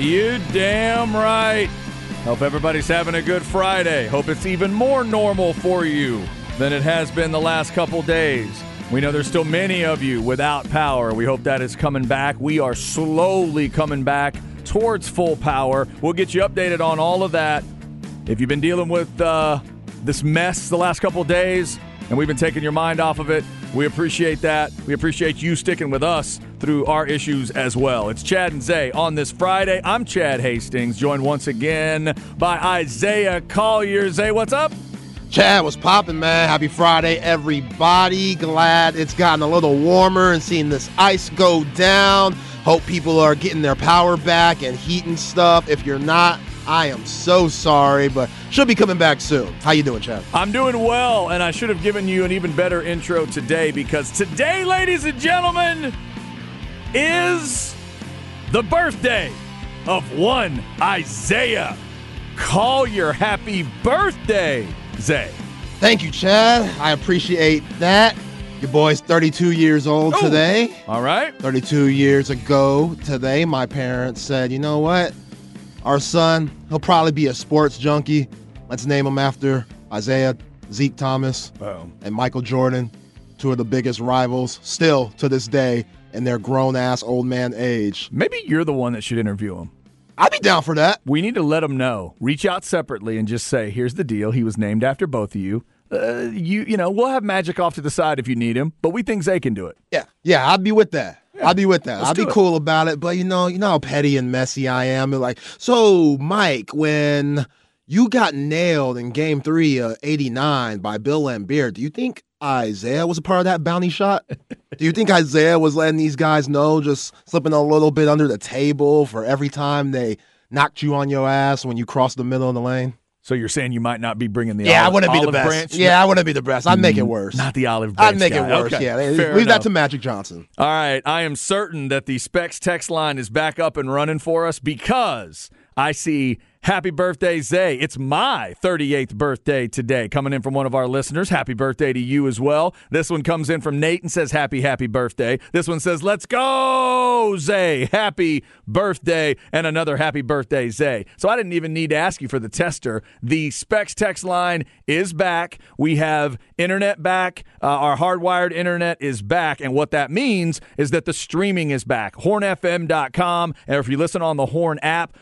You damn right. Hope everybody's having a good Friday. Hope it's even more normal for you than it has been the last couple days. We know there's still many of you without power. We hope that is coming back. We are slowly coming back towards full power. We'll get you updated on all of that. If you've been dealing with uh, this mess the last couple days and we've been taking your mind off of it, we appreciate that. We appreciate you sticking with us through our issues as well. It's Chad and Zay on this Friday. I'm Chad Hastings, joined once again by Isaiah Collier. Zay, what's up? Chad was popping, man. Happy Friday, everybody. Glad it's gotten a little warmer and seeing this ice go down. Hope people are getting their power back and heat and stuff. If you're not, I am so sorry, but should be coming back soon. How you doing, Chad? I'm doing well, and I should have given you an even better intro today because today, ladies and gentlemen, is the birthday of one Isaiah. Collier happy birthday, Zay. Thank you, Chad. I appreciate that. Your boy's 32 years old Oh. today. All right. 32 years ago today, my parents said, you know what? Our son, he'll probably be a sports junkie. Let's name him after Isaiah, Zeke Thomas, Boom. and Michael Jordan, two of the biggest rivals still to this day in their grown ass old man age. Maybe you're the one that should interview him. I'd be down for that. We need to let him know. Reach out separately and just say, "Here's the deal. He was named after both of you. Uh, you, you know, we'll have Magic off to the side if you need him, but we think Zay can do it." Yeah, yeah, I'd be with that. I'd be with that. let's I'd be it. cool about it. But you know, you know how petty and messy I am. Like, so Mike, when you got nailed in Game Three of '89 by Bill Laimbeer, do you think Isaiah was a part of that bounty shot? do you think Isaiah was letting these guys know, just slipping a little bit under the table for every time they knocked you on your ass when you crossed the middle of the lane? So you're saying you might not be bringing the Yeah, I olive, wouldn't be the best. branch? Yeah, I wouldn't be the best. I'd make it mm, worse. not the olive branch. I'd make guy. it worse. Okay, Yeah, fair leave enough. that to Magic Johnson. All right, I am certain that the Specs text line is back up and running for us because I see happy birthday, Zay. It's my 38th birthday today. Coming in from one of our listeners. Happy birthday to you as well. This one comes in from Nate and says, Happy, happy birthday. This one says, Let's go, Zay. Happy birthday. And another happy birthday, Zay. So I didn't even need to ask you for the tester. The Specs text line is back. We have internet back. Uh, our hardwired internet is back. And what that means is that the streaming is back. HornFM.com. And if you listen on the Horn app,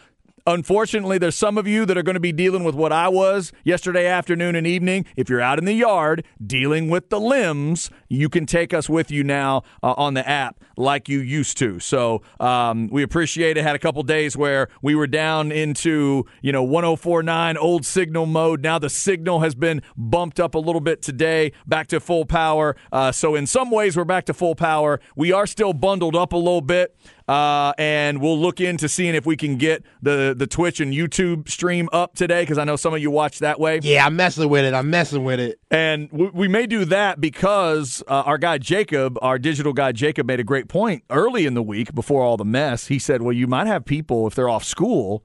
Unfortunately, there's some of you that are going to be dealing with what I was yesterday afternoon and evening. If you're out in the yard dealing with the limbs, you can take us with you now uh, on the app like you used to. So um, we appreciate it. Had a couple days where we were down into you know 1049 old signal mode. Now the signal has been bumped up a little bit today, back to full power. Uh, so in some ways, we're back to full power. We are still bundled up a little bit. Uh, and we'll look into seeing if we can get the the Twitch and YouTube stream up today because I know some of you watch that way. Yeah, I'm messing with it. I'm messing with it. And we, we may do that because uh, our guy Jacob, our digital guy Jacob, made a great point early in the week before all the mess. He said, "Well, you might have people if they're off school,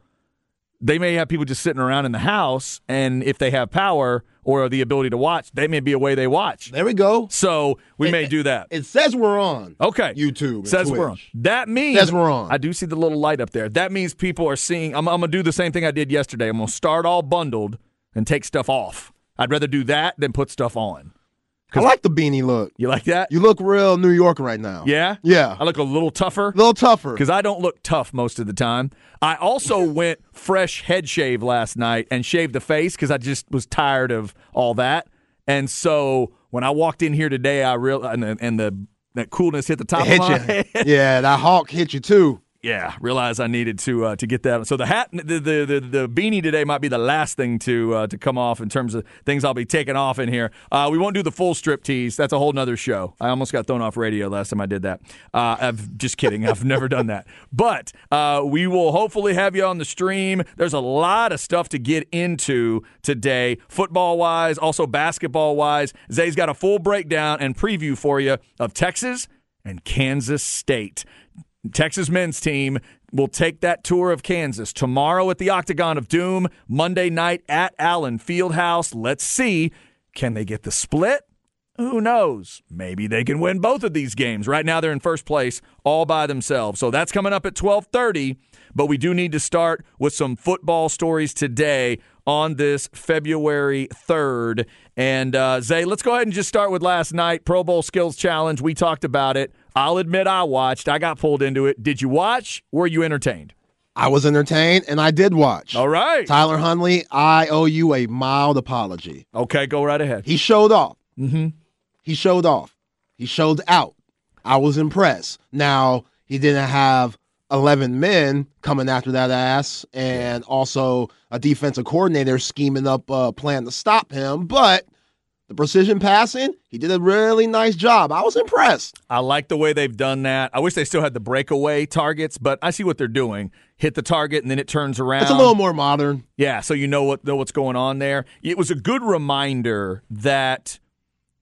they may have people just sitting around in the house, and if they have power or the ability to watch, they may be a way they watch. There we go. So we may do that. It says we're on. Okay. YouTube. Says we're on. That means Says we're on. I do see the little light up there. That means people are seeing. I'm, I'm gonna do the same thing I did yesterday. I'm gonna start all bundled and take stuff off. I'd rather do that than put stuff on. I like the beanie look. You like that? You look real New York right now. yeah. Yeah. I look a little tougher A little tougher. because I don't look tough most of the time. I also went fresh head shave last night and shaved the face because I just was tired of all that. And so when I walked in here today, I real and the, and the that coolness hit the top Hit of my you. head. yeah, that hawk hit you too. Yeah, realized I needed to uh, to get that. So the hat, the, the the the beanie today might be the last thing to uh, to come off in terms of things I'll be taking off in here. Uh, we won't do the full strip tease. That's a whole nother show. I almost got thrown off radio last time I did that. Uh, I'm just kidding. I've never done that. But uh, we will hopefully have you on the stream. There's a lot of stuff to get into today, football wise, also basketball wise. Zay's got a full breakdown and preview for you of Texas and Kansas State. Texas men's team will take that tour of Kansas tomorrow at the Octagon of Doom, Monday night at Allen Fieldhouse. Let's see, can they get the split? Who knows? Maybe they can win both of these games. Right now they're in first place all by themselves. So that's coming up at 12:30, but we do need to start with some football stories today on this February 3rd. And uh, Zay, let's go ahead and just start with last night Pro Bowl Skills Challenge. We talked about it. I'll admit I watched. I got pulled into it. Did you watch? Were you entertained? I was entertained and I did watch. All right. Tyler Huntley, I owe you a mild apology. Okay, go right ahead. He showed off. Mm-hmm. He showed off. He showed out. I was impressed. Now, he didn't have 11 men coming after that ass and also a defensive coordinator scheming up a plan to stop him, but the precision passing, he did a really nice job. I was impressed. I like the way they've done that. I wish they still had the breakaway targets, but I see what they're doing. Hit the target and then it turns around. It's a little more modern. Yeah, so you know what know what's going on there. It was a good reminder that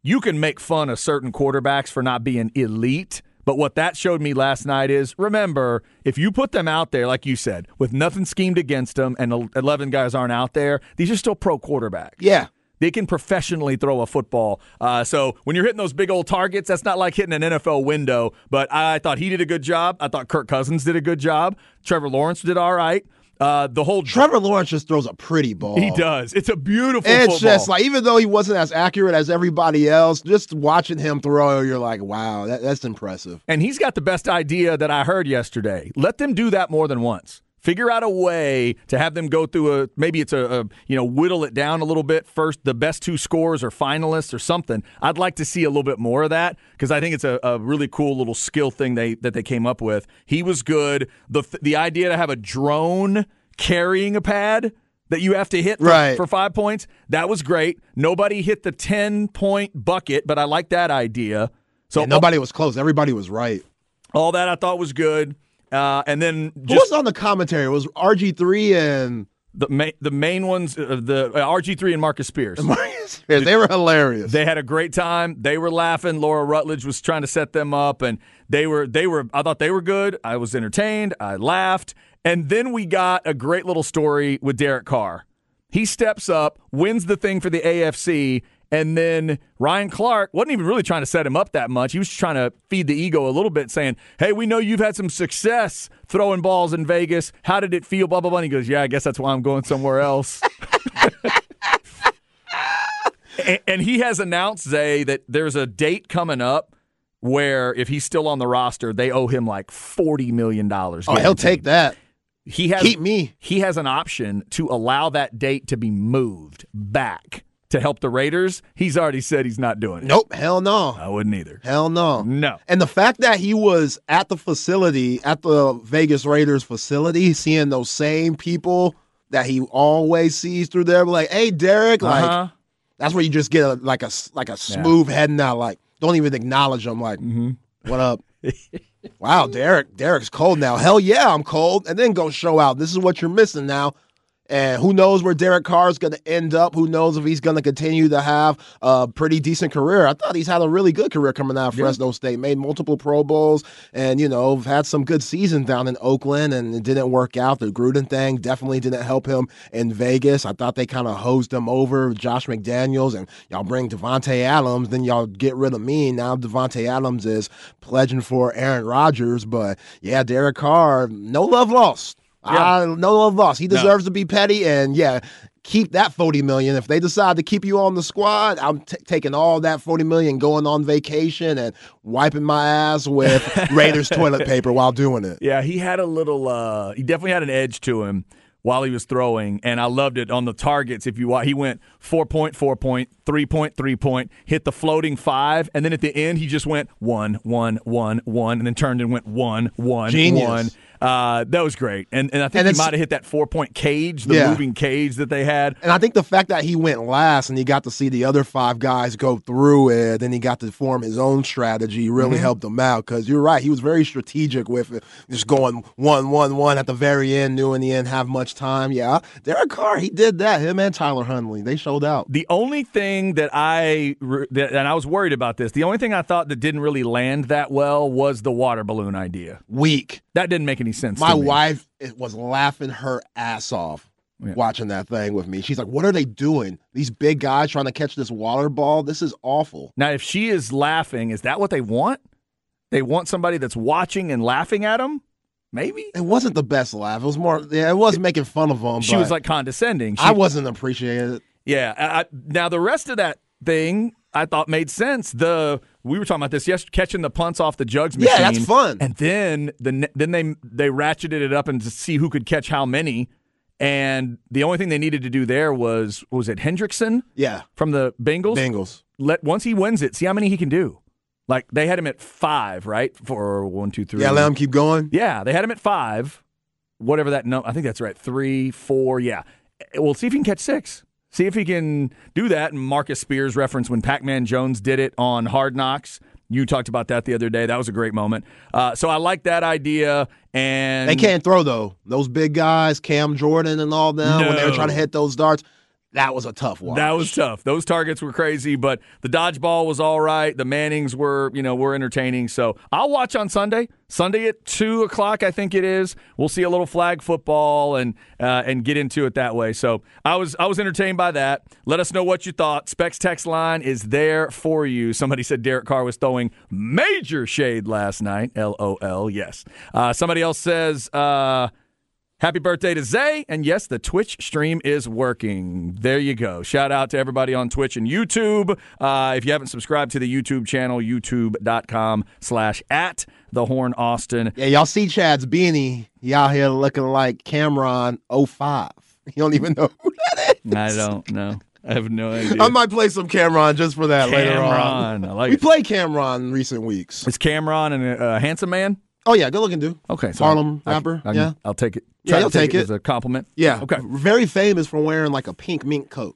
you can make fun of certain quarterbacks for not being elite. But what that showed me last night is remember, if you put them out there, like you said, with nothing schemed against them and 11 guys aren't out there, these are still pro quarterbacks. Yeah. They can professionally throw a football. Uh, so when you're hitting those big old targets, that's not like hitting an NFL window. But I thought he did a good job. I thought Kirk Cousins did a good job. Trevor Lawrence did all right. Uh, the whole Trevor Lawrence just throws a pretty ball. He does. It's a beautiful. It's football. just like even though he wasn't as accurate as everybody else, just watching him throw, you're like, wow, that, that's impressive. And he's got the best idea that I heard yesterday. Let them do that more than once. Figure out a way to have them go through a maybe it's a, a, you know whittle it down a little bit first. The best two scores or finalists or something. I'd like to see a little bit more of that because I think it's a, a really cool little skill thing they that they came up with. He was good. the The idea to have a drone carrying a pad that you have to hit for, right. for five points that was great. Nobody hit the ten point bucket, but I like that idea. So yeah, nobody was close. Everybody was right. All that I thought was good. Uh, and then just, who was on the commentary? It was RG three and the main the main ones uh, the uh, RG three and Marcus Spears. Marcus Spears. They were hilarious. They had a great time. They were laughing. Laura Rutledge was trying to set them up, and they were they were. I thought they were good. I was entertained. I laughed, and then we got a great little story with Derek Carr. He steps up, wins the thing for the AFC, and then Ryan Clark wasn't even really trying to set him up that much. He was trying to feed the ego a little bit, saying, Hey, we know you've had some success throwing balls in Vegas. How did it feel? Blah, blah, blah. And he goes, Yeah, I guess that's why I'm going somewhere else. and, and he has announced, Zay, that there's a date coming up where if he's still on the roster, they owe him like $40 million. Oh, he'll take that. He has, Keep me. He has an option to allow that date to be moved back to help the Raiders. He's already said he's not doing it. Nope, hell no. I wouldn't either. Hell no. No. And the fact that he was at the facility, at the Vegas Raiders facility, seeing those same people that he always sees through there, like, hey, Derek, like, Uh-huh. that's where you just get a, like a like a smooth head out, like, don't even acknowledge him, like, what up? wow, Derek, Derek's cold now. Hell yeah, I'm cold. And then go show out. This is what you're missing now. And who knows where Derek Carr is going to end up? Who knows if he's going to continue to have a pretty decent career? I thought he's had a really good career coming out of Fresno State. Made multiple Pro Bowls, and you know had some good seasons down in Oakland, and it didn't work out. The Gruden thing definitely didn't help him in Vegas. I thought they kind of hosed him over, Josh McDaniels, and y'all bring Davante Adams, then y'all get rid of me. Now Davante Adams is pledging for Aaron Rodgers, but yeah, Derek Carr, no love lost. Yeah. I no love lost. He deserves to be petty, and yeah, keep that forty million. If they decide to keep you on the squad, I'm t- taking all that forty million, going on vacation, and wiping my ass with Raiders toilet paper while doing it. Yeah, he had a little. Uh, he definitely had an edge to him. while he was throwing, and I loved it on the targets. If you he went four point, four point, three point, three point, hit the floating five, and then at the end he just went one, one, one, one, and then turned and went one, one, Genius. one. Uh, that was great, and and I think And he might have hit that four point cage, the Yeah. moving cage that they had. And I think the fact that he went last and he got to see the other five guys go through it, and he got to form his own strategy really Mm-hmm. helped him out. Because you're right, he was very strategic with it, just going one, one, one at the very end, knew in the end have much time. Yeah, Derek Carr, he did that. Him and Tyler Huntley, they showed out. The only thing that I that, and I was worried about this. The only thing I thought that didn't really land that well was the water balloon idea. Weak. That didn't make any sense. My wife was laughing her ass off. Yeah. Watching that thing with me, she's like, "What are they doing? These big guys trying to catch this water ball? This is awful." Now, if she is laughing, is that what they want? They want somebody that's watching and laughing at them. Maybe It wasn't the best laugh. It was more, yeah, it was making fun of them. she was like condescending. She, I wasn't appreciating it. Yeah. I, now the rest of that thing I thought made sense. The we were talking about this yesterday, catching the punts off the jugs machine. Yeah, that's fun. And then the then they they ratcheted it up and to see who could catch how many. And the only thing they needed to do there was was it Hendrickson Yeah, from the Bengals? Bengals. Let once he wins it, see how many he can do. Like they had him at five, right? For one, two, three. Yeah, let them keep going. Yeah, they had him at five. Whatever that number, I think that's right. Three, four, yeah. We'll see if he can catch six. See if he can do that. And Marcus Spears reference when Pac Man Jones did it on Hard Knocks. You talked about that the other day. That was a great moment. Uh, so I like that idea. And They can't throw though. Those big guys, Cam Jordan and all them, when they were trying to hit those darts, that was a tough one. That was tough. Those targets were crazy, but the dodgeball was all right. The Mannings were, you know, were entertaining. So I'll watch on Sunday. Sunday at two o'clock, I think it is. We'll see a little flag football and uh, and get into it that way. So I was I was entertained by that. Let us know what you thought. Specs text line is there for you. Somebody said Derek Carr was throwing major shade last night. LOL. Yes. Uh, somebody else says. Uh, Happy birthday to Zay. And yes, the Twitch stream is working. There you go. Shout out to everybody on Twitch and YouTube. Uh, if you haven't subscribed to the YouTube channel, youtube.com slash at the Horn Austin. Yeah, y'all see Chad's beanie. Y'all here looking like Cam'ron 05. You don't even know who that is. I don't know. I have no idea. I might play some Cam'ron just for that later on. I like We it. played Cam'ron in recent weeks. Is Cam'ron and a, a handsome man? Oh yeah, good looking dude. Okay. So Harlem I- I- rapper, I, yeah. I'll take it. Yeah, Try to you'll take it. as a compliment. Yeah. Okay. Very famous for wearing like a pink mink coat.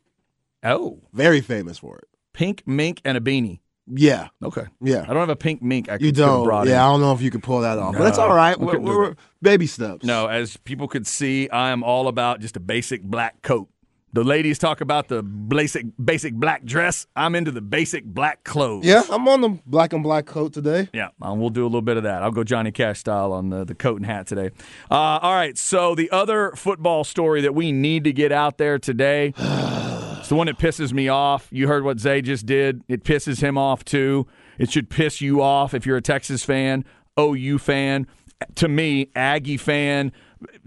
Oh, Very famous for it. pink mink and a beanie. Yeah. Okay. Yeah. I don't have a pink mink. I You could, could have don't. Yeah, in. I don't know if you could pull that off, but No, it's all right. we We're, we're- baby steps. No, as people could see, I am all about just a basic black coat. The ladies talk about the basic basic black dress. I'm into the basic black clothes. Yeah, I'm on the black and black coat today. Yeah, um, we'll do a little bit of that. I'll go Johnny Cash style on the, the coat and hat today. Uh, all right, so the other football story that we need to get out there today it's the one that pisses me off. You heard what Zay just did. It pisses him off too. It should piss you off if you're a Texas fan, OU fan, to me, Aggie fan,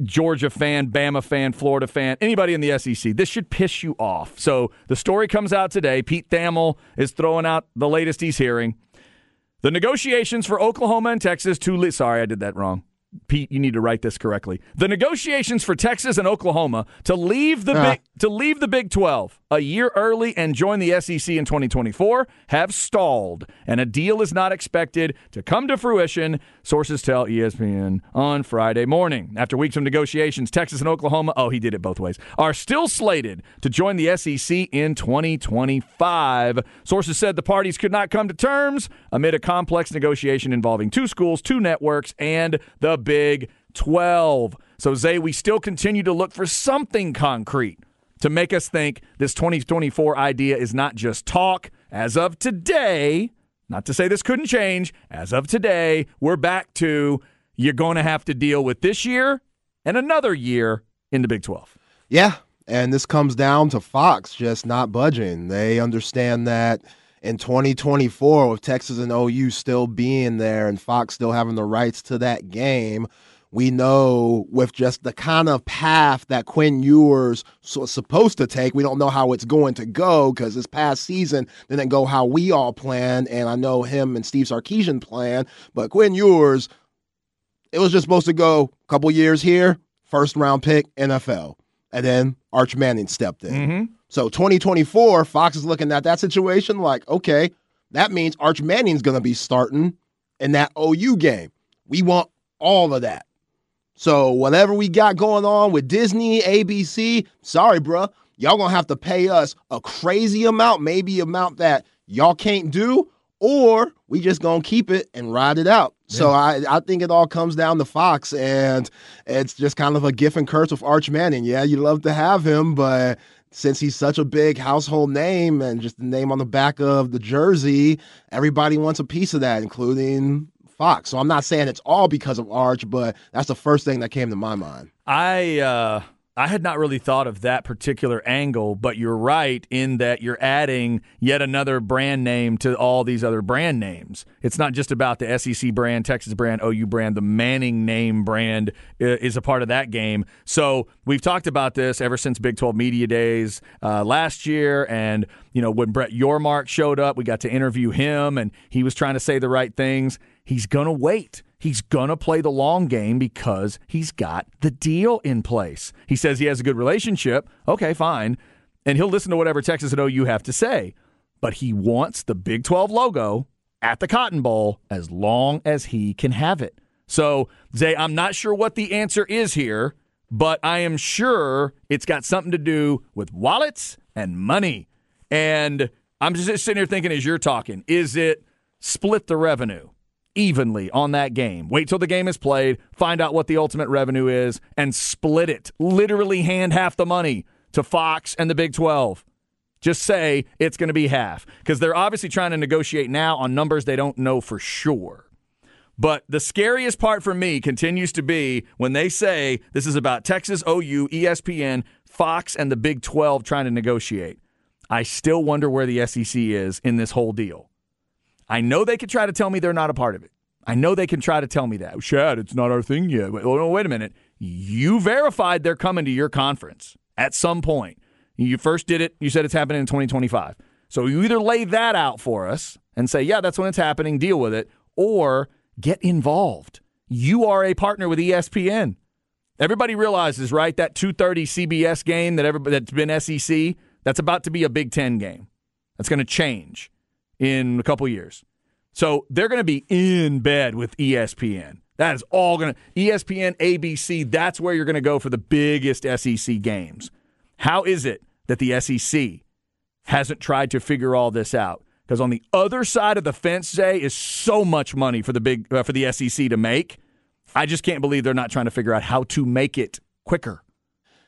Georgia fan, Bama fan, Florida fan, anybody in the SEC. This should piss you off. So the story comes out today. Pete Thamel is throwing out the latest he's hearing. The negotiations for Oklahoma and Texas to sorry, I did that wrong. Pete, you need to write this correctly. The negotiations for Texas and Oklahoma to leave the Ah. big to leave the Big 12 a year early and join the SEC in 2024 have stalled, and a deal is not expected to come to fruition, sources tell ESPN on Friday morning. After weeks of negotiations, Texas and Oklahoma, oh, he did it both ways, are still slated to join the SEC in 2025. Sources said the parties could not come to terms amid a complex negotiation involving two schools, two networks, and the Big 12. So, Zay, we still continue to look for something concrete to make us think this 2024 idea is not just talk. As of today, not to say this couldn't change, as of today, we're back to you're going to have to deal with this year and another year in the Big 12. Yeah, and this comes down to Fox just not budging. They understand that in 2024, with Texas and OU still being there and Fox still having the rights to that game, we know with just the kind of path that Quinn Ewers was supposed to take, we don't know how it's going to go because this past season didn't go how we all planned. And I know him and Steve Sarkisian planned, but Quinn Ewers, it was just supposed to go a couple years here, first round pick, NFL. And then Arch Manning stepped in. Mm-hmm. So 2024, Fox is looking at that situation like, okay, that means Arch Manning's going to be starting in that OU game. We want all of that. So whatever we got going on with Disney, ABC, sorry, bruh, y'all gonna have to pay us a crazy amount, maybe amount that y'all can't do, or we just gonna keep it and ride it out. Yeah. So I, I think it all comes down to Fox, and it's just kind of a gift and curse with Arch Manning. Yeah, you love to have him, but since he's such a big household name and just the name on the back of the jersey, everybody wants a piece of that, including Fox. So I'm not saying it's all because of Arch, but that's the first thing that came to my mind. I uh, I had not really thought of that particular angle, but you're right in that you're adding yet another brand name to all these other brand names. It's not just about the SEC brand, Texas brand, OU brand. The Manning name brand is a part of that game. So we've talked about this ever since Big 12 Media Days uh, last year. And, you know, when Brett Yormark showed up, we got to interview him, and he was trying to say the right things. He's going to wait. He's going to play the long game because he's got the deal in place. He says he has a good relationship. Okay, fine. And he'll listen to whatever Texas and OU have to say. But he wants the Big 12 logo at the Cotton Bowl as long as he can have it. So, Zay, I'm not sure what the answer is here, but I am sure it's got something to do with wallets and money. And I'm just sitting here thinking as you're talking, is it split the revenue? Evenly on that game. Wait till the game is played, find out what the ultimate revenue is, and split it. Literally hand half the money to Fox and the Big 12. Just say it's going to be half because they're obviously trying to negotiate now on numbers they don't know for sure. But the scariest part for me continues to be when they say this is about Texas, OU, ESPN, Fox, and the Big 12 trying to negotiate. I still wonder where the SEC is in this whole deal. I know they could try to tell me they're not a part of it. I know they can try to tell me that. Shad, it's not our thing yet. Wait, wait a minute. You verified they're coming to your conference at some point. You first did it, you said it's happening in 2025. So you either lay that out for us and say, yeah, that's when it's happening, deal with it, or get involved. You are a partner with ESPN. Everybody realizes, right, that 2:30 CBS game that everybody that's been SEC, that's about to be a Big 10 game. That's going to change in a couple years. So they're going to be in bed with ESPN. That is all going to ESPN, ABC, that's where you're going to go for the biggest SEC games. How is it that the SEC hasn't tried to figure all this out? Because on the other side of the fence, Zay, is so much money for the big uh, for the SEC to make. I just can't believe they're not trying to figure out how to make it quicker.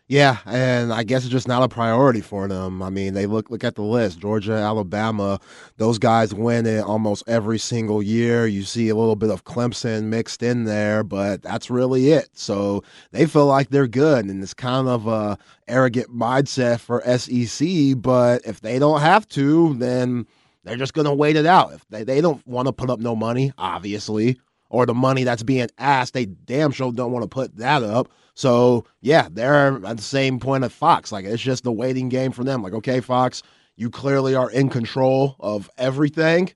Yeah, and I guess it's just not a priority for them. I mean, they look look at the list: Georgia, Alabama. Those guys win it almost every single year. You see a little bit of Clemson mixed in there, but that's really it. So they feel like they're good, and it's kind of a arrogant mindset for SEC. But if they don't have to, then they're just going to wait it out. If they, they don't want to put up no money, obviously, or the money that's being asked, they damn sure don't want to put that up. So yeah, they're at the same point of Fox. Like it's just the waiting game for them. Like, okay, Fox, you clearly are in control of everything.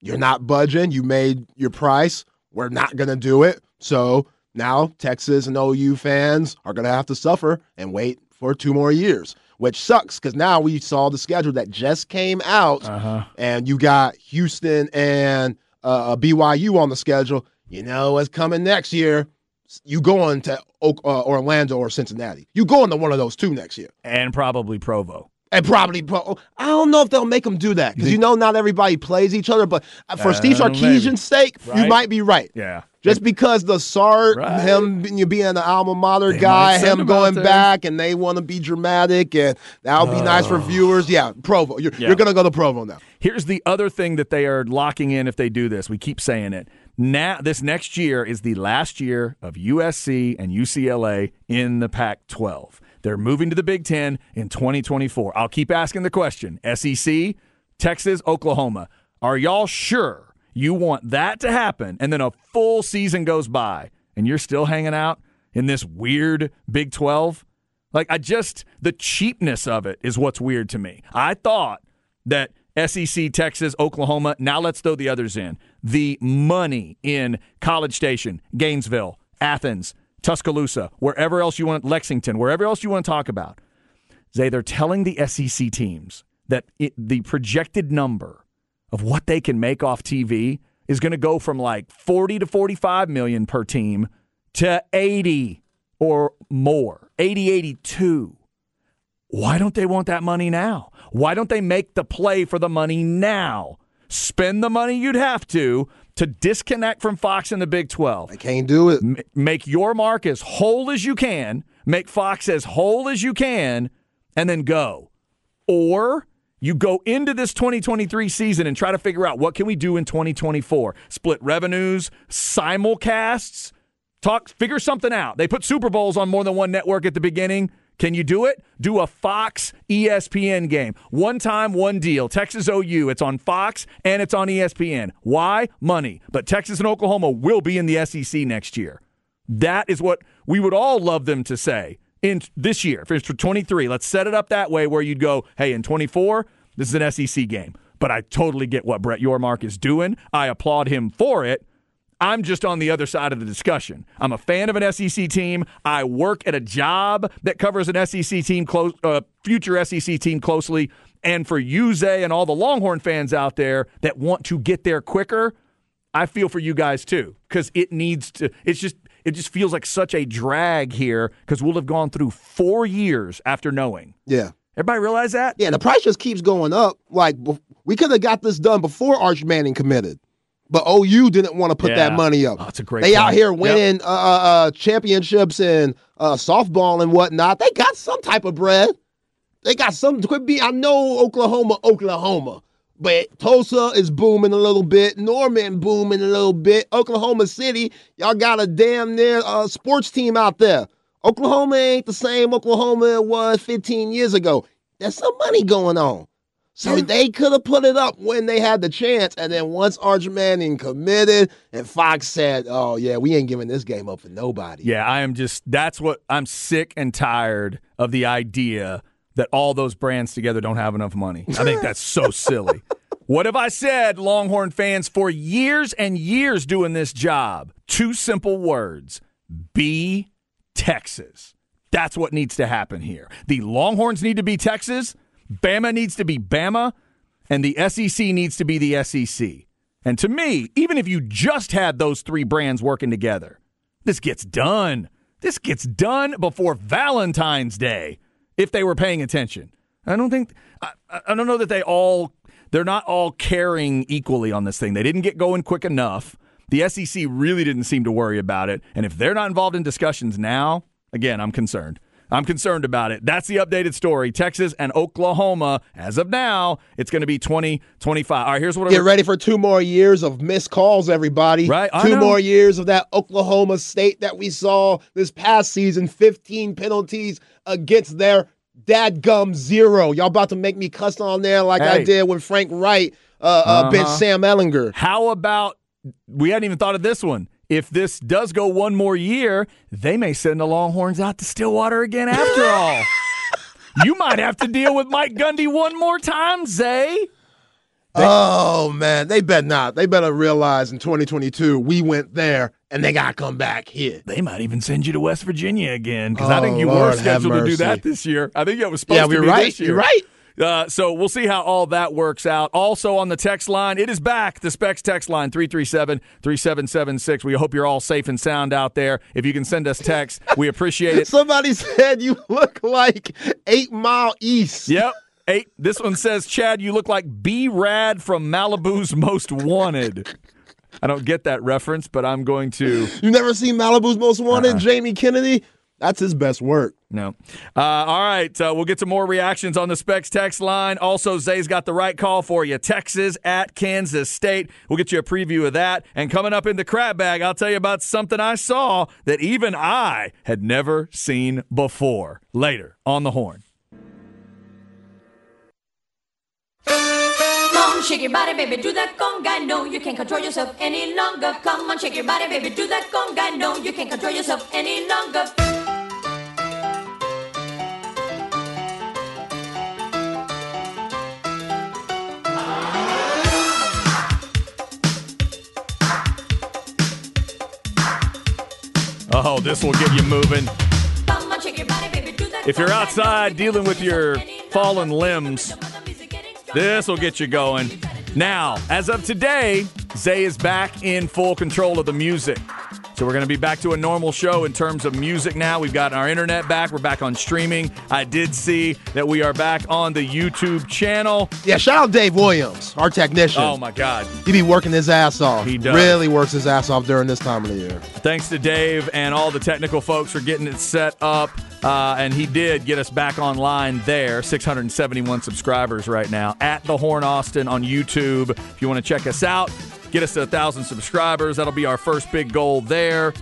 You're not budging. You made your price. We're not gonna do it. So now Texas and OU fans are gonna have to suffer and wait for two more years, which sucks because now we saw the schedule that just came out, uh-huh. and you got Houston and uh, BYU on the schedule. You know what's coming next year? You going to Oak, uh, Orlando or Cincinnati. You going to one of those two next year, and probably Provo. And probably, Pro- I don't know if they'll make them do that because you know not everybody plays each other. But uh, for uh, Steve Sarkisian's sake, right? you might be right. Yeah, just because the Sark, right. him you being the alma mater they guy, him going back, and they want to be dramatic, and that'll be nice for viewers. Yeah, Provo. You're, yeah. you're going to go to Provo now. Here's the other thing that they are locking in if they do this. We keep saying it. Now, this next year is the last year of USC and UCLA in the Pac 12. They're moving to the Big Ten in 2024. I'll keep asking the question SEC, Texas, Oklahoma. Are y'all sure you want that to happen? And then a full season goes by and you're still hanging out in this weird Big 12? Like, I just, the cheapness of it is what's weird to me. I thought that SEC, Texas, Oklahoma. Now let's throw the others in. The money in College Station, Gainesville, Athens, Tuscaloosa, wherever else you want, Lexington, wherever else you want to talk about. Zay, they're telling the SEC teams that it, the projected number of what they can make off TV is going to go from like 40 to 45 million per team to 80 or more, 80, 82. Why don't they want that money now? Why don't they make the play for the money now? Spend the money you'd have to to disconnect from Fox and the Big 12. I can't do it. M- make your mark as whole as you can, make Fox as whole as you can, and then go. Or you go into this 2023 season and try to figure out what can we do in 2024. Split revenues, simulcasts, talk figure something out. They put Super Bowls on more than one network at the beginning. Can you do it? Do a Fox ESPN game. One time, one deal. Texas OU. It's on Fox and it's on ESPN. Why? Money. But Texas and Oklahoma will be in the SEC next year. That is what we would all love them to say in this year. For 23, let's set it up that way where you'd go, hey, in 24, this is an SEC game. But I totally get what Brett Yormark is doing. I applaud him for it. I'm just on the other side of the discussion. I'm a fan of an SEC team. I work at a job that covers an SEC team, close, uh, future SEC team closely. And for Zay, and all the Longhorn fans out there that want to get there quicker, I feel for you guys too because it needs to. It's just it just feels like such a drag here because we'll have gone through four years after knowing. Yeah. Everybody realize that? Yeah, the price just keeps going up. Like we could have got this done before Arch Manning committed. But OU didn't want to put Yeah. that money up. Oh, that's a great They out here winning uh, uh, uh, championships in uh, softball and whatnot. They got some type of bread. They got some. Could be. I know Oklahoma, Oklahoma, but Tulsa is booming a little bit. Norman booming a little bit. Oklahoma City, y'all got a damn near uh, sports team out there. Oklahoma ain't the same Oklahoma it was 15 years ago. There's some money going on. So they could have put it up when they had the chance. And then once Arch Manning committed and Fox said, oh, yeah, we ain't giving this game up for nobody. Yeah, I am just that's what I'm sick and tired of the idea that all those brands together don't have enough money. I think that's so silly. What have I said, Longhorn fans, for years and years doing this job? Two simple words be Texas. That's what needs to happen here. The Longhorns need to be Texas, Bama needs to be Bama, and the SEC needs to be the SEC. And to me, even if you just had those three brands working together, this gets done. This gets done before Valentine's Day if they were paying attention. I don't think I, I don't know that they all they're not all caring equally on this thing. They didn't get going quick enough. The SEC really didn't seem to worry about it. And if they're not involved in discussions now, again, I'm concerned. I'm concerned about it. That's the updated story. Texas and Oklahoma, as of now, it's going to be 2025. All right, here's what Get ready for two more years of missed calls, everybody. Right, I Two know. more years of that Oklahoma State that we saw this past season. 15 penalties against their dadgum zero. Y'all about to make me cuss on there like I did when Frank Wright uh, uh, Uh-huh. Sam Ehlinger. How about we hadn't even thought of this one? If this does go one more year, they may send the Longhorns out to Stillwater again after all. you might have to deal with Mike Gundy one more time, Zay. oh, man. They bet not. They better realize in 2022 we went there and they got to come back here. They might even send you to West Virginia again because I Oh, think you oh, Lord, were scheduled to do that this year. I think it was supposed Yeah, to we're be right. this year. You're right. Uh, so we'll see how all that works out. Also on the text line, it is back. The Specs text line, 337-3776. We hope you're all safe and sound out there. If you can send us text, we appreciate it. Somebody said you look like Eight Mile East. Yep. Eight. This one says, Chad, you look like B Rad from Malibu's Most Wanted. I don't get that reference, but I'm going to. You never seen Malibu's Most Wanted, Uh-uh. Jamie Kennedy? That's his best work. No. Uh, all right. Uh, we'll get some more reactions on the Specs text line. Also, Zay's got the right call for you. Texas at Kansas State. We'll get you a preview of that. And coming up in the crab bag, I'll tell you about something I saw that even I had never seen before. Later on the horn. Come on, shake your body, baby, do that conga. No, you can't control yourself any longer. Come on, shake your body, baby, do that conga. No, you can't control yourself any longer. This will get you moving. If you're outside dealing with your fallen limbs, this will get you going. Now, as of today, Zay is back in full control of the music. So we're going to be back to a normal show in terms of music now. We've got our internet back. We're back on streaming. I did see that we are back on the YouTube channel. Yeah, shout out Dave Williams, our technician. Oh my God. He be working his ass off. He does. Really works his ass off during this time of the year. Thanks to Dave and all the technical folks for getting it set up. Uh, and he did get us back online there. 671 subscribers right now at The Horn Austin on YouTube. If you want to check us out, get us to a 1,000 subscribers. That'll be our first big goal there.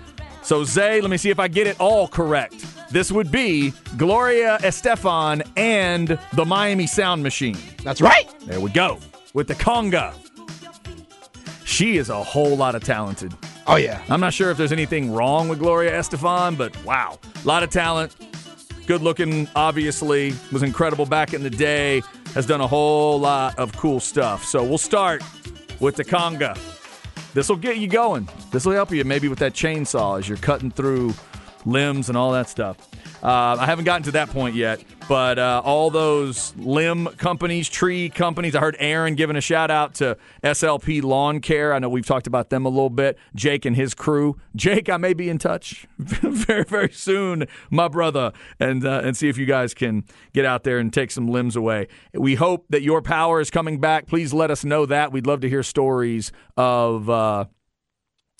So, Zay, let me see if I get it all correct. This would be Gloria Estefan and the Miami Sound Machine. That's right. There we go. With the conga. She is a whole lot of talented. Oh yeah. I'm not sure if there's anything wrong with Gloria Estefan, but wow, a lot of talent. Good looking, obviously, was incredible back in the day, has done a whole lot of cool stuff. So we'll start with the conga. This will get you going. This will help you maybe with that chainsaw as you're cutting through limbs and all that stuff. Uh, I haven't gotten to that point yet, but uh, all those limb companies, tree companies. I heard Aaron giving a shout out to SLP Lawn Care. I know we've talked about them a little bit. Jake and his crew. Jake, I may be in touch very, very soon, my brother, and uh, and see if you guys can get out there and take some limbs away. We hope that your power is coming back. Please let us know that. We'd love to hear stories of.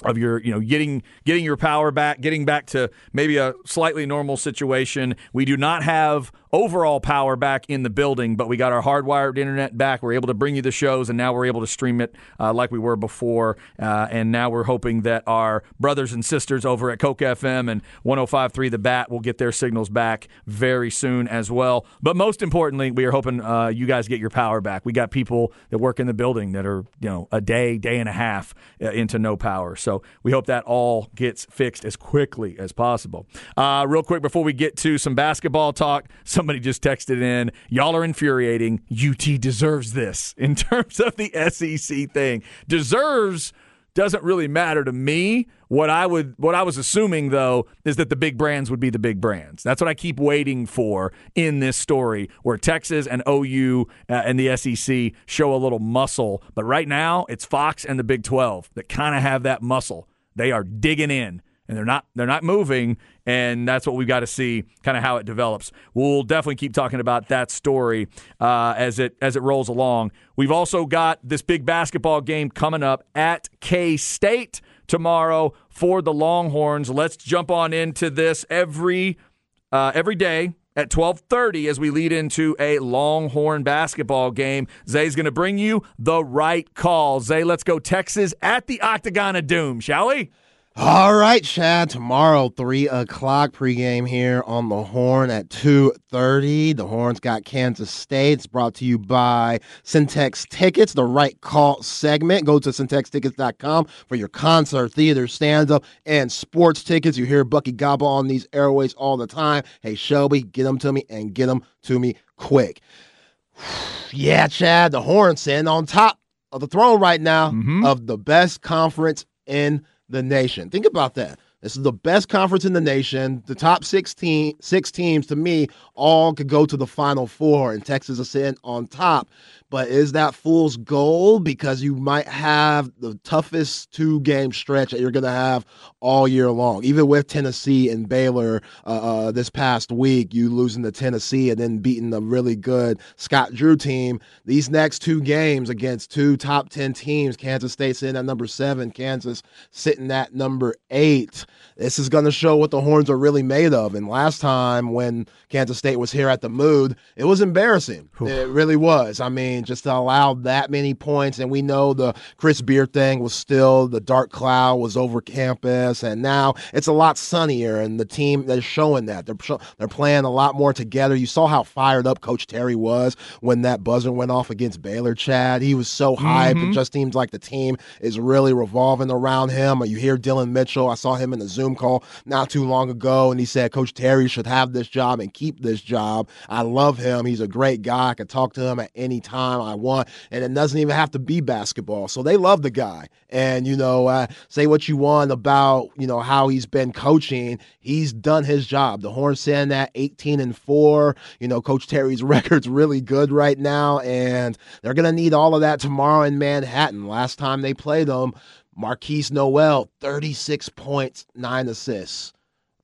Of your you know getting getting your power back getting back to maybe a slightly normal situation. We do not have overall power back in the building but we got our hardwired internet back. We're able to bring you the shows and now we're able to stream it uh, like we were before. Uh, and now we're hoping that our brothers and sisters over at KOKE FM and 1053 the bat will get their signals back very soon as well. But most importantly we are hoping uh, you guys get your power back. We got people that work in the building that are you know a day day and a half uh, into no power. So we hope that all gets fixed as quickly as possible. Uh, real quick before we get to some basketball talk, somebody just texted in, y'all are infuriating. UT deserves this in terms of the SEC thing. Deserves doesn't really matter to me. What I would what I was assuming though is that the big brands would be the big brands. That's what I keep waiting for in this story where Texas and OU uh, and the SEC show a little muscle, but right now it's Fox and the Big 12 that kind of have that muscle. They are digging in and they're not they're not moving and that's what we've got to see kind of how it develops we'll definitely keep talking about that story uh, as it as it rolls along we've also got this big basketball game coming up at k-state tomorrow for the longhorns let's jump on into this every uh, every day at 12:30 as we lead into a Longhorn basketball game. Zay's going to bring you the right call. Zay, let's go Texas at the Octagon of Doom, shall we? All right, Chad. Tomorrow, three o'clock pregame here on the Horn at two thirty. The Horns got Kansas State. It's brought to you by Syntex Tickets. The right call segment. Go to syntextickets.com for your concert, theater, stand up, and sports tickets. You hear Bucky Gobble on these airways all the time. Hey, Shelby, get them to me and get them to me quick. yeah, Chad. The Horns sitting on top of the throne right now mm-hmm. of the best conference in the nation. Think about that. This is the best conference in the nation. The top 16, six teams, to me, all could go to the Final Four, and Texas is sitting on top. But is that fool's goal? Because you might have the toughest two game stretch that you're going to have all year long. Even with Tennessee and Baylor uh, uh, this past week, you losing to Tennessee and then beating a really good Scott Drew team. These next two games against two top 10 teams, Kansas State sitting at number seven, Kansas sitting at number eight. This is going to show what the Horns are really made of. And last time when Kansas State was here at the Mood, it was embarrassing. It really was. I mean, just to allow that many points. And we know the Chris Beard thing was still, the dark cloud was over campus. And now it's a lot sunnier. And the team, they're showing that. They're, show, they're playing a lot more together. You saw how fired up Coach Terry was when that buzzer went off against Baylor, Chad. He was so hyped. It mm-hmm. just seems like the team is really revolving around him. You hear Dillon Mitchell. I saw him in the Zoom call not too long ago, and he said Coach Terry should have this job and keep this job. I love him. He's a great guy. I can talk to him at any time time. I want. And it doesn't even have to be basketball. So they love the guy. And, you know, uh, say what you want about, you know, how he's been coaching. He's done his job. The Horns saying that 18 and 4. You know, Coach Terry's record's really good right now. And they're going to need all of that tomorrow in Manhattan. Last time they played them, Markquis Nowell, 36 points, nine assists.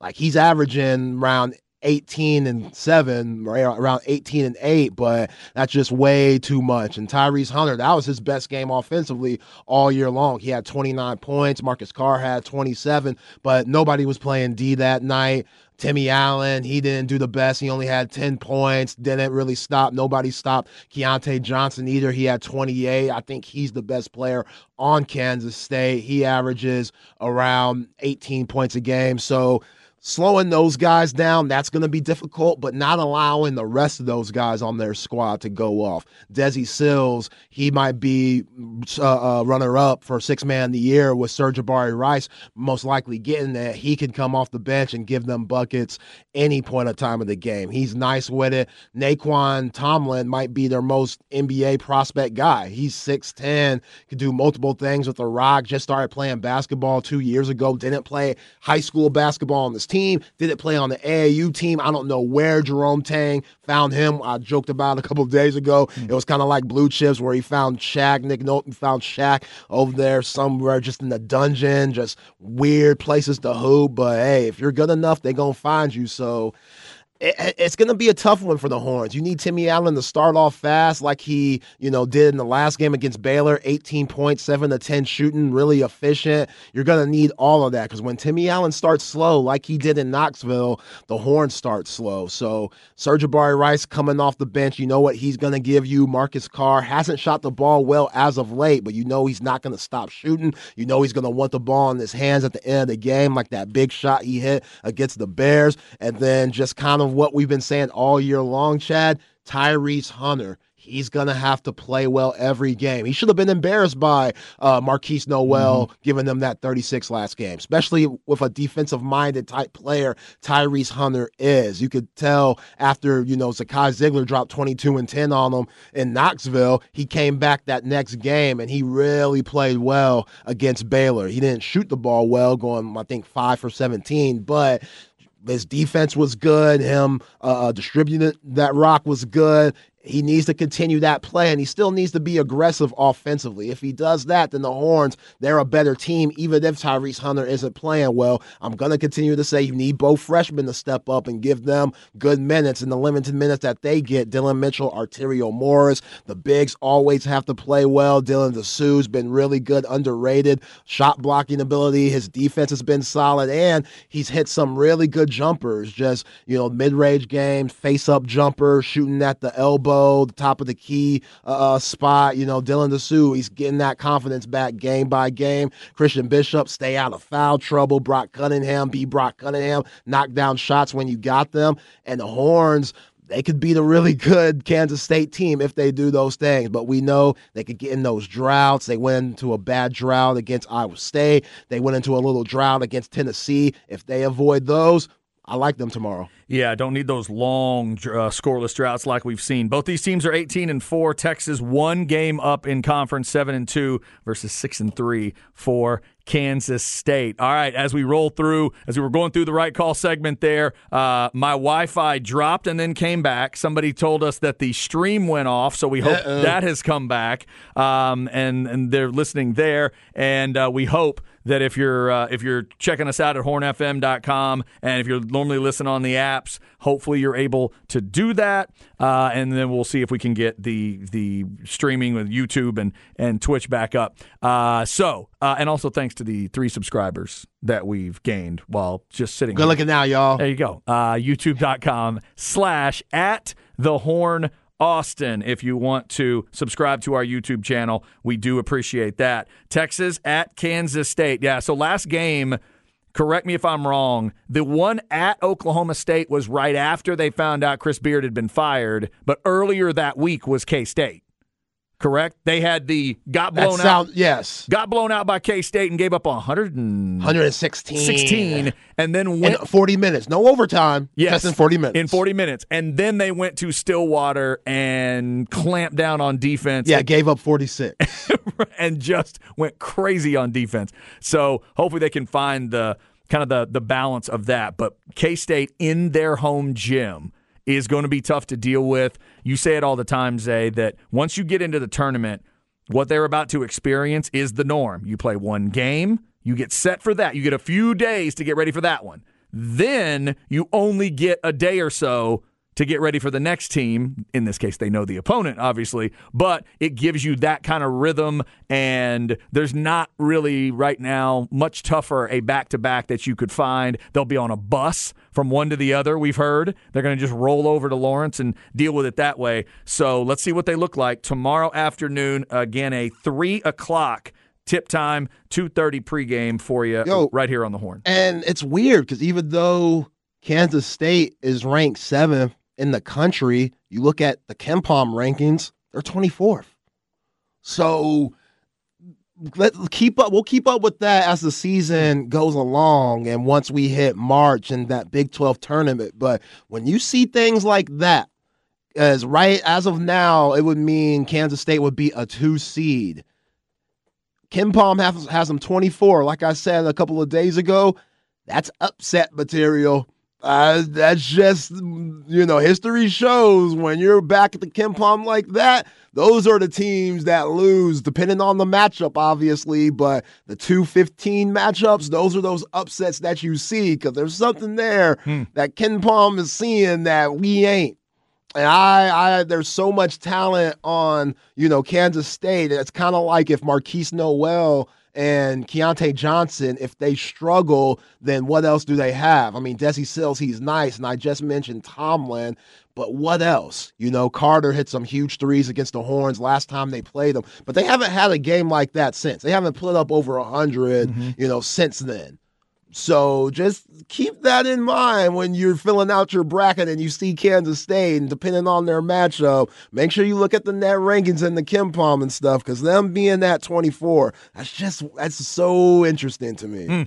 Like he's averaging around 18 and 7, around 18 and 8, but that's just way too much. And Tyrese Hunter, that was his best game offensively all year long. He had 29 points. Marcus Carr had 27, but nobody was playing D that night. Timmy Allen, he didn't do the best. He only had 10 points, didn't really stop. Nobody stopped Keyontae Johnson either. He had 28. I think he's the best player on Kansas State. He averages around 18 points a game. So, slowing those guys down, that's going to be difficult, but not allowing the rest of those guys on their squad to go off. Desi Sills, he might be uh, uh, runner up for six man of the year with Sir'Jabari Rice, most likely getting that. He can come off the bench and give them buckets any point of time of the game. He's nice with it. Nae'Qwan Tomlin might be their most NBA prospect guy. He's 6'10, can do multiple things with the rock, just started playing basketball two years ago, didn't play high school basketball on this team. Did it play on the AAU team. I don't know where Jerome Tang found him. I joked about it a couple days ago. Mm. It was kind of like Blue Chips where he found Shaq. Nick Nolte found Shaq over there somewhere just in the dungeon, just weird places to hoop. But hey, if you're good enough, they're going to find you. So it, it's going to be a tough one for the Horns. You need Timmy Allen to start off fast, like he, you know, did in the last game against Baylor. 18 points, seven to 10 shooting, really efficient. You're going to need all of that because when Timmy Allen starts slow, like he did in Knoxville, the Horns start slow. So Sir'Jabari Rice coming off the bench, you know what he's going to give you. Marcus Carr hasn't shot the ball well as of late, but you know he's not going to stop shooting. You know he's going to want the ball in his hands at the end of the game, like that big shot he hit against the Bears, and then just kind of what we've been saying all year long, Chad. Tyrese Hunter. He's going to have to play well every game. He should have been embarrassed by uh, Markquis Nowell mm-hmm. giving them that 36 last game, especially with a defensive minded type player Tyrese Hunter is. You could tell after, you know, Zakai Zeigler dropped 22 and 10 on him in Knoxville, he came back that next game and he really played well against Baylor. He didn't shoot the ball well, going, I think, 5 for 17, but his defense was good. Him uh, uh distributing that rock was good he needs to continue that play and he still needs to be aggressive offensively. If he does that, then the Horns, they're a better team, even if Tyrese Hunter isn't playing well. I'm going to continue to say you need both freshmen to step up and give them good minutes in the limited minutes that they get. Dillon Mitchell, Arterio Morris, the bigs always have to play well. Dylan Disu's been really good, underrated. Shot blocking ability, his defense has been solid, and he's hit some really good jumpers. Just, you know, mid range games, face up jumper, shooting at the elbow the top of the key uh, uh, spot. You know, Dylan Disu, he's getting that confidence back game by game. Christian Bishop, stay out of foul trouble. Brock Cunningham, be Brock Cunningham, knock down shots when you got them. And the Horns, they could beat a really good Kansas State team if they do those things. But we know they could get in those droughts. They went into a bad drought against Iowa State. They went into a little drought against Tennessee. If they avoid those, I like them tomorrow. Yeah, don't need those long uh, scoreless droughts like we've seen. Both these teams are 18 and 4. Texas one game up in conference 7 and 2 versus 6 and 3 for Kansas State. All right, as we roll through, as we were going through the right call segment there, uh, my Wi Fi dropped and then came back. Somebody told us that the stream went off, so we hope Uh-oh. that has come back. Um, and, and they're listening there, and uh, we hope that if you're uh, if you're checking us out at hornfm.com and if you're normally listening on the apps, hopefully you're able to do that. Uh, and then we'll see if we can get the the streaming with YouTube and and Twitch back up. Uh, so uh, and also thanks to the three subscribers that we've gained while just sitting. Good here. looking now, y'all. There you go. Uh, YouTube.com slash at the horn Austin if you want to subscribe to our YouTube channel. We do appreciate that. Texas at Kansas State. Yeah, so last game, correct me if I'm wrong, the one at Oklahoma State was right after they found out Chris Beard had been fired, but earlier that week was K State. Correct? They had the got blown sound, out, yes. got blown out by K State and gave up 116 116. and then In 40 minutes. No overtime. Yes, Just in 40 minutes. In 40 minutes. And then they went to Stillwater and clamped down on defense. Yeah, gave up 46. and just went crazy on defense. So hopefully they can find the kind of the the balance of that. But K State in their home gym is going to be tough to deal with. You say it all the time, Zay, that once you get into the tournament, what they're about to experience is the norm. You play one game, you get set for that. You get a few days to get ready for that one. Then you only get a day or so to get ready for the next team. In this case, they know the opponent, obviously, but it gives you that kind of rhythm. And there's not really right now much tougher a back to back that you could find. They'll be on a bus from one to the other, we've heard. They're going to just roll over to Lawrence and deal with it that way. So let's see what they look like tomorrow afternoon. Again, a 3 o'clock. Tip time, two thirty pregame for you Yo. right here on the horn. And it's weird because even though Kansas State is ranked seventh in the country, you look at the KenPom rankings, they're 24th. So let's keep up. We'll keep up with that as the season goes along and once we hit March and that Big 12 tournament. But when you see things like that, as right as of now, it would mean Kansas State would be a two seed. KenPom has, has them 24. Like I said a couple of days ago, that's upset material. Uh, that's just, you know, history shows when you're back at the KenPom like that, those are the teams that lose, depending on the matchup, obviously. But the 215 matchups, those are those upsets that you see because there's something there that KenPom is seeing that we ain't. And I, I, there's so much talent on, you know, Kansas State. It's kind of like if Markquis Nowell and Keyontae Johnson, if they struggle, then what else do they have? I mean, Desi Sills, he's nice, and I just mentioned Tomlin, but what else? You know, Carter hit some huge threes against the Horns last time they played them, but they haven't had a game like that since. They haven't put up over a 100, mm-hmm. you know, since then. So just keep that in mind when you're filling out your bracket and you see Kansas State, and depending on their matchup, make sure you look at the net rankings and the KenPom and stuff, because them being at 24, that's just that's so interesting to me. Hmm.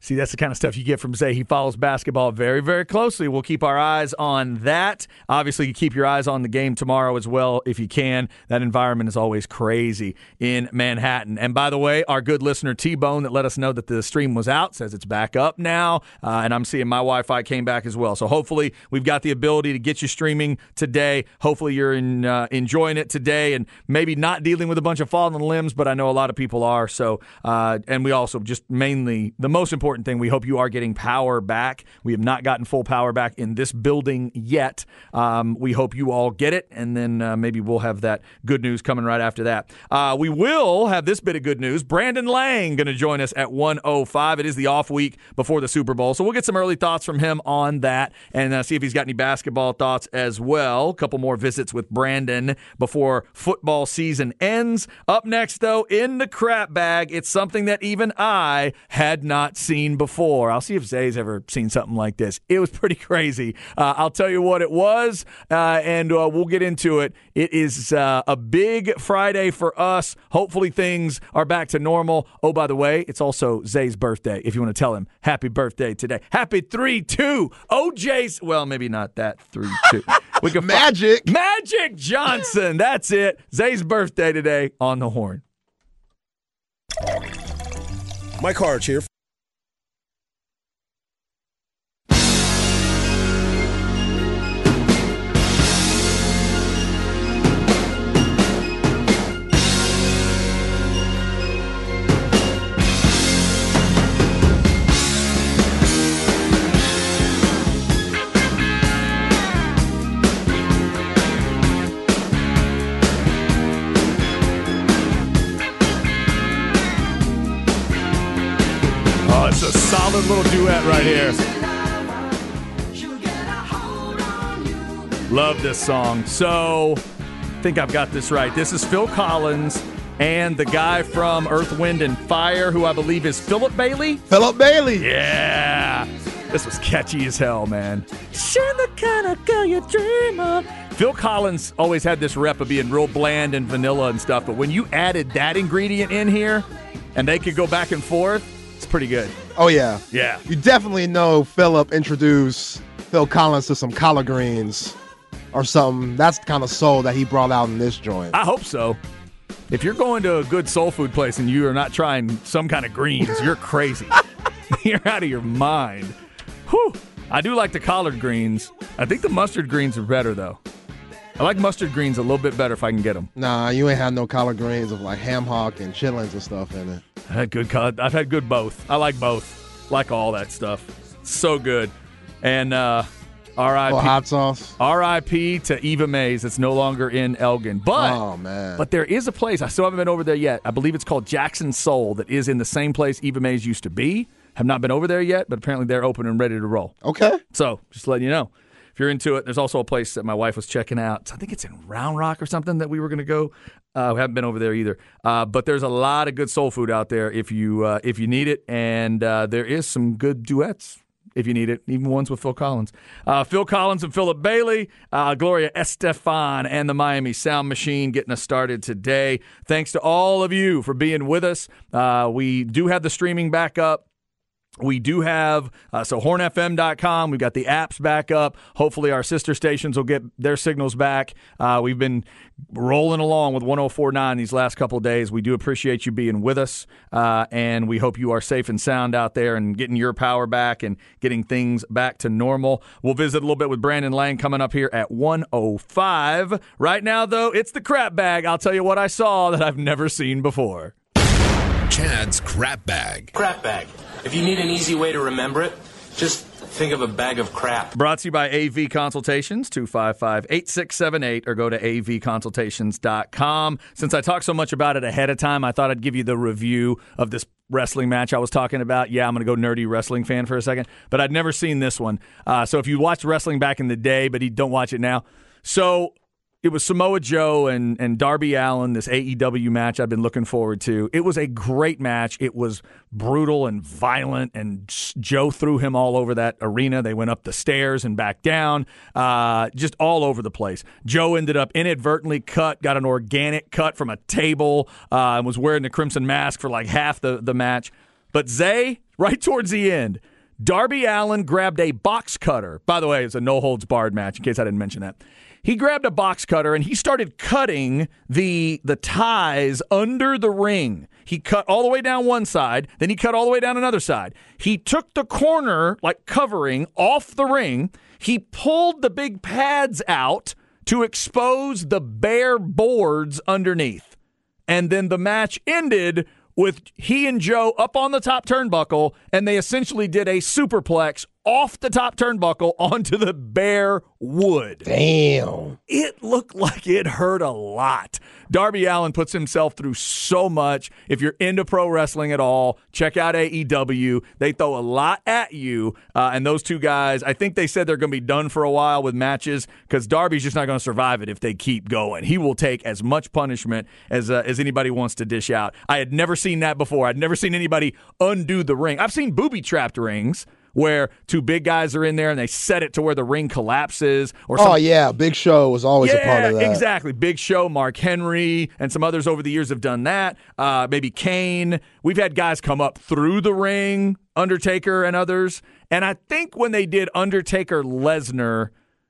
See, that's the kind of stuff you get from Zay. He follows basketball very, very closely. We'll keep our eyes on that. Obviously, you keep your eyes on the game tomorrow as well if you can. That environment is always crazy in Manhattan. And by the way, our good listener T Bone that let us know that the stream was out says it's back up now. Uh, and I'm seeing my Wi Fi came back as well. So hopefully, we've got the ability to get you streaming today. Hopefully, you're in, uh, enjoying it today and maybe not dealing with a bunch of fallen limbs, but I know a lot of people are. So, uh, and we also just mainly, the most important thing, we hope you are getting power back. We have not gotten full power back in this building yet. Um, we hope you all get it, and then uh, maybe we'll have that good news coming right after that. Uh, we will have this bit of good news. Brandon Lang going to join us at 105. It is the off week before the Super Bowl, so we'll get some early thoughts from him on that and uh, see if he's got any basketball thoughts as well. A couple more visits with Brandon before football season ends. Up next, though, in the crap bag, it's something that even I had not seen before. I'll see if Zay's ever seen something like this. It was pretty crazy. Uh, I'll tell you what it was, uh, and uh, we'll get into it. It is uh, a big Friday for us. Hopefully, things are back to normal. Oh, by the way, it's also Zay's birthday. If you want to tell him happy birthday today, happy three two. OJ's well, maybe not that three two. We can fi- Magic. Magic Johnson. That's it. Zay's birthday today on the horn. Mike Harge here. Little duet right here. Love this song. So, I think I've got this right. This is Phil Collins and the guy from Earth, Wind, and Fire, who I believe is Philip Bailey. Philip Bailey. Yeah. This was catchy as hell, man. She's the kind of girl you dream of. Phil Collins always had this rep of being real bland and vanilla and stuff, but when you added that ingredient in here and they could go back and forth, it's pretty good. Oh yeah, Yeah. You definitely know Philip introduced Phil Collins to some collard greens or something. That's the kind of soul that he brought out in this joint. I hope so. If you're going to a good soul food place and you are not trying some kind of greens, you're crazy. you're out of your mind. Whew. I do like the collard greens. I think the mustard greens are better though. I like mustard greens a little bit better if I can get them. Nah, you ain't had no collard greens of like ham hock and chitlins and stuff in it. I had good. I've had good both. I like both. Like all that stuff. So good. And uh R.I.P. Oh, hot sauce. R.I.P. to Eva Mays. It's no longer in Elgin, but Oh man. But there is a place, I still haven't been over there yet. I believe it's called Jackson Soul that is in the same place Eva Mays used to be. Have not been over there yet, but apparently they're open and ready to roll. okay. So just letting you know. If you're into it, there's also a place that my wife was checking out. I think it's in Round Rock or something that we were going to go. Uh, we haven't been over there either. Uh, but there's a lot of good soul food out there if you uh, if you need it, and uh, there is some good duets if you need it, even ones with Phil Collins. Uh, Phil Collins and Philip Bailey, uh, Gloria Estefan, and the Miami Sound Machine getting us started today. Thanks to all of you for being with us. Uh, we do have the streaming back up. We do have, uh, so hornfm.com. We've got the apps back up. Hopefully, our sister stations will get their signals back. Uh, we've been rolling along with 1049 these last couple days. We do appreciate you being with us, uh, and we hope you are safe and sound out there and getting your power back and getting things back to normal. We'll visit a little bit with Brandon Lang coming up here at 105. Right now, though, it's the crap bag. I'll tell you what I saw that I've never seen before. Chad's crap bag. Crap bag. If you need an easy way to remember it, just think of a bag of crap. Brought to you by AV Consultations, 255 8678, or go to avconsultations.com. Since I talked so much about it ahead of time, I thought I'd give you the review of this wrestling match I was talking about. Yeah, I'm going to go nerdy wrestling fan for a second, but I'd never seen this one. Uh, so if you watched wrestling back in the day, but you don't watch it now. So it was Samoa Joe and, and Darby Allin, this AEW match I've been looking forward to. It was a great match. It was brutal and violent, and Joe threw him all over that arena. They went up the stairs and back down, uh, just all over the place. Joe ended up inadvertently cut, got an organic cut from a table, uh, and was wearing the crimson mask for like half the, the match. But Zay, right towards the end, Darby Allin grabbed a box cutter. By the way, it's a no holds barred match, in case I didn't mention that. He grabbed a box cutter and he started cutting the the ties under the ring. He cut all the way down one side, then he cut all the way down another side. He took the corner, like covering, off the ring. He pulled the big pads out to expose the bare boards underneath. And then the match ended with he and Joe up on the top turnbuckle, and they essentially did a superplex off the top turnbuckle onto the bare wood. Damn. It looked like it hurt a lot. Darby Allin puts himself through so much. If you're into pro wrestling at all, check out AEW. They throw a lot at you. Uh, and those two guys, I think they said they're going to be done for a while with matches because Darby's just not going to survive it if they keep going. He will take as much punishment as, uh, as anybody wants to dish out. I had never seen that before. I'd never seen anybody undo the ring. I've seen booby trapped rings. Where two big guys are in there and they set it to where the ring collapses, or Oh yeah, Big Show was always a part of that. Exactly. Big Show, Mark Henry, and some others over the years have done that. Uh, maybe Kane. We've had guys come up through the ring, Undertaker and others. And I think when they did Undertaker Lesnar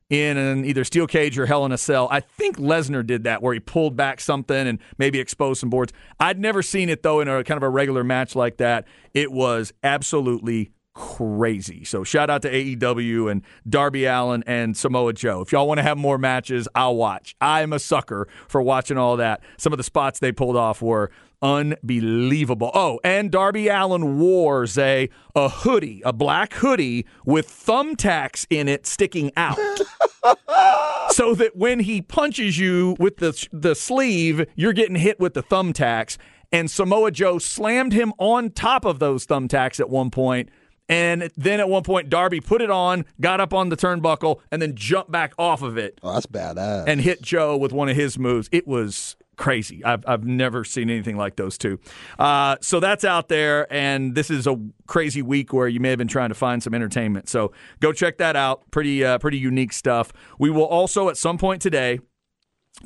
in an either steel cage or Hell in a Cell, I think Lesnar did that where he pulled back something and maybe exposed some boards. I'd never seen it though in a kind of a regular match like that. It was absolutely crazy. So shout out to AEW and Darby Allin and Samoa Joe. If y'all want to have more matches, I'll watch. I'm a sucker for watching all that. Some of the spots they pulled off were unbelievable. Oh, and Darby Allin wore a a hoodie, a black hoodie with thumbtacks in it sticking out. so that when he punches you with the the sleeve, you're getting hit with the thumbtacks. And Samoa Joe slammed him on top of those thumbtacks at one point. And then at one point, Darby put it on, got up on the turnbuckle, and then jumped back off of it Oh, that's badass. and hit Joe with one of his moves. It was crazy. I've, I've never seen anything like those two. Uh, so that's out there, and this is a crazy week where you may have been trying to find some entertainment. So go check that out. Pretty uh, pretty unique stuff. We will also at some point today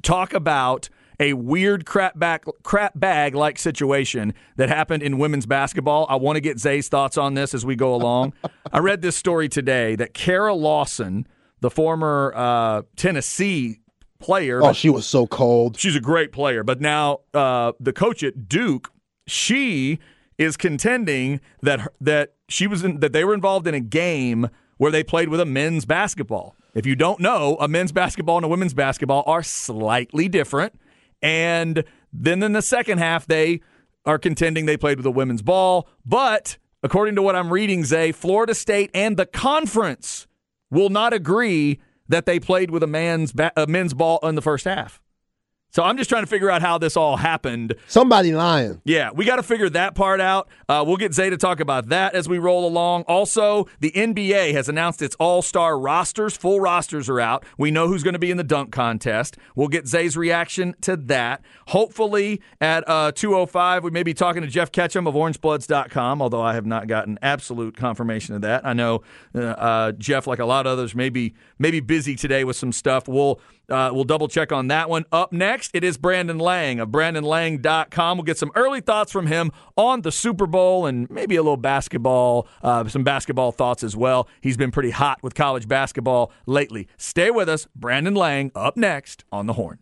talk about a weird crap back crap bag like situation that happened in women's basketball. I want to get Zay's thoughts on this as we go along. I read this story today that Kara Lawson, the former uh, Tennessee player, Oh, she was so cold. she's a great player, but now uh, the coach at Duke, she is contending that that she was in, that they were involved in a game where they played with a men's basketball. If you don't know, a men's basketball and a women's basketball are slightly different. And then in the second half, they are contending they played with a women's ball. But according to what I'm reading, Zay, Florida State and the conference will not agree that they played with a man's ba- a men's ball in the first half. So I'm just trying to figure out how this all happened. Somebody lying. Yeah, we got to figure that part out. Uh, we'll get Zay to talk about that as we roll along. Also, the NBA has announced its all star rosters. Full rosters are out. We know who's going to be in the dunk contest. We'll get Zay's reaction to that. Hopefully, at uh, 2.05, we may be talking to Jeff Ketchum of orangebloods.com, although I have not gotten absolute confirmation of that. I know uh, uh, Jeff, like a lot of others, may be, may be busy today with some stuff. We'll uh, we'll double check on that one. Up next, it is Brandon Lang of BrandonLang.com. We'll get some early thoughts from him on the Super Bowl and maybe a little basketball, uh, some basketball thoughts as well. He's been pretty hot with college basketball lately. Stay with us. Brandon Lang up next on the horn.